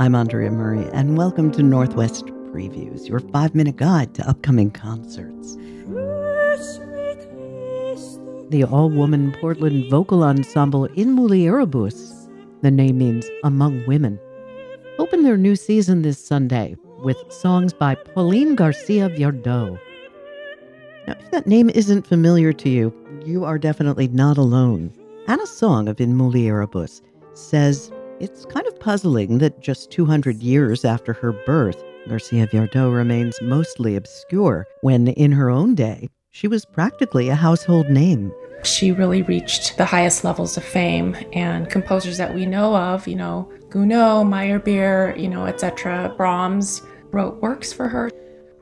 I'm Andrea Murray, and welcome to Northwest Previews, your five minute guide to upcoming concerts. The all woman Portland vocal ensemble In Mulieribus, the name means among women, open their new season this Sunday with songs by Pauline Garcia Viardot. Now, if that name isn't familiar to you, you are definitely not alone. Anna Song of In Mulieribus says it's kind of puzzling that just 200 years after her birth, Garcia Viardot remains mostly obscure when, in her own day, she was practically a household name. She really reached the highest levels of fame, and composers that we know of, you know, Gounod, Meyerbeer, you know, etc., Brahms, wrote works for her.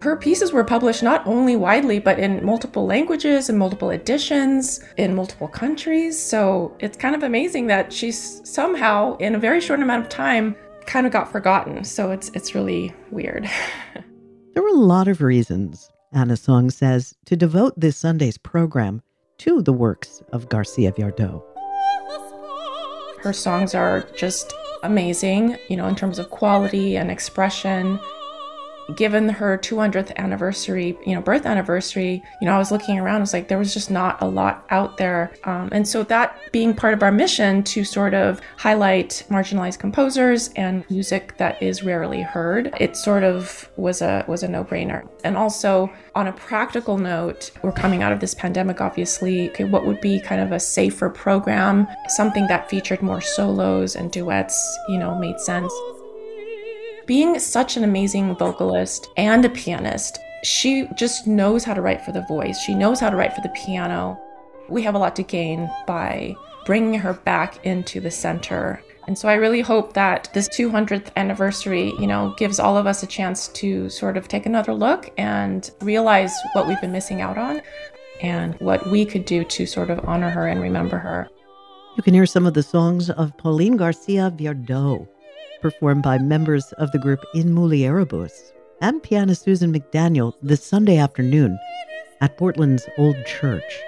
Her pieces were published not only widely, but in multiple languages and multiple editions in multiple countries. So it's kind of amazing that she's somehow, in a very short amount of time, kind of got forgotten. So it's it's really weird. there were a lot of reasons, Anna Song says, to devote this Sunday's program to the works of Garcia Viardot. Her songs are just amazing, you know, in terms of quality and expression given her 200th anniversary, you know, birth anniversary, you know, I was looking around, I was like, there was just not a lot out there. Um, and so that being part of our mission to sort of highlight marginalized composers and music that is rarely heard, it sort of was a was a no-brainer. And also on a practical note, we're coming out of this pandemic, obviously. Okay, what would be kind of a safer program, something that featured more solos and duets, you know, made sense being such an amazing vocalist and a pianist, she just knows how to write for the voice. She knows how to write for the piano. We have a lot to gain by bringing her back into the center. And so I really hope that this 200th anniversary, you know, gives all of us a chance to sort of take another look and realize what we've been missing out on and what we could do to sort of honor her and remember her. You can hear some of the songs of Pauline Garcia Viardot performed by members of the group In Mulieribus and pianist Susan McDaniel this Sunday afternoon at Portland's Old Church.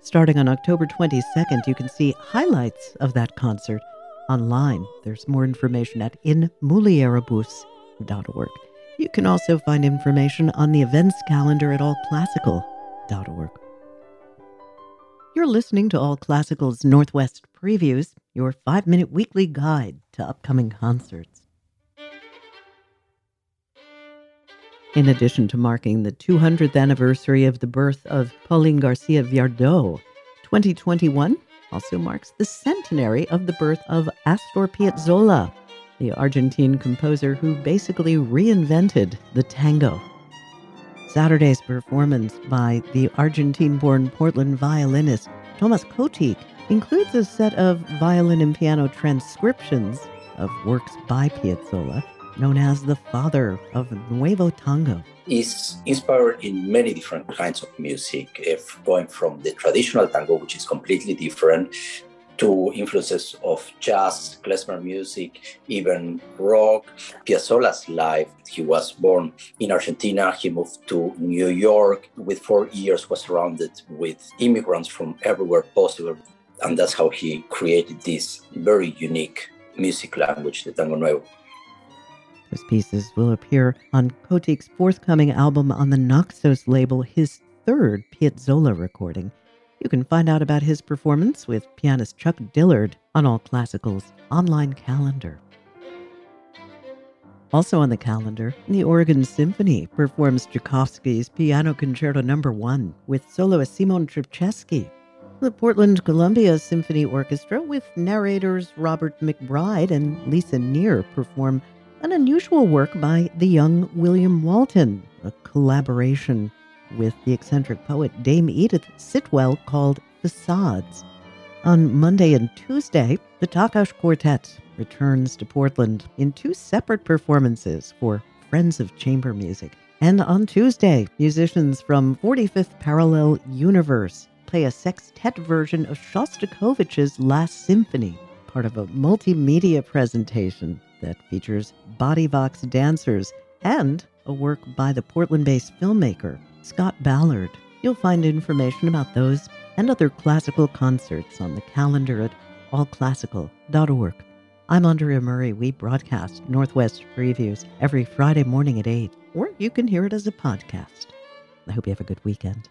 Starting on October 22nd, you can see highlights of that concert online. There's more information at inmulieribus.org. You can also find information on the events calendar at allclassical.org. You're listening to All Classical's Northwest Previews, your five minute weekly guide to upcoming concerts. In addition to marking the 200th anniversary of the birth of Pauline Garcia Viardot, 2021 also marks the centenary of the birth of Astor Piazzolla, the Argentine composer who basically reinvented the tango. Saturday's performance by the Argentine born Portland violinist Thomas Cotik includes a set of violin and piano transcriptions of works by Piazzolla, known as the father of Nuevo Tango. Is inspired in many different kinds of music, eh, if going from the traditional tango, which is completely different, to influences of jazz, klezmer music, even rock. Piazzolla's life, he was born in Argentina. He moved to New York. With four years, was surrounded with immigrants from everywhere possible. And that's how he created this very unique music language, the Tango Nuevo. Those pieces will appear on Cotik's forthcoming album on the Naxos label, his third Piazzolla recording. You can find out about his performance with pianist Chuck Dillard on All Classical's online calendar. Also on the calendar, the Oregon Symphony performs Tchaikovsky's Piano Concerto No. 1 with soloist Simon Trpceski. The Portland Columbia Symphony Orchestra, with narrators Robert McBride and Lisa Neer, perform an unusual work by the young William Walton, a collaboration with the eccentric poet Dame Edith Sitwell called Facades. On Monday and Tuesday, the Takács Quartet returns to Portland in two separate performances for Friends of Chamber Music. And on Tuesday, musicians from 45th Parallel Universe play a sextet version of Shostakovich's Last Symphony, part of a multimedia presentation that features BodyVox dancers and a work by the Portland based filmmaker Scott Ballard. You'll find information about those and other classical concerts on the calendar at allclassical.org. I'm Andrea Murray. We broadcast Northwest Previews every Friday morning at 8, or you can hear it as a podcast. I hope you have a good weekend.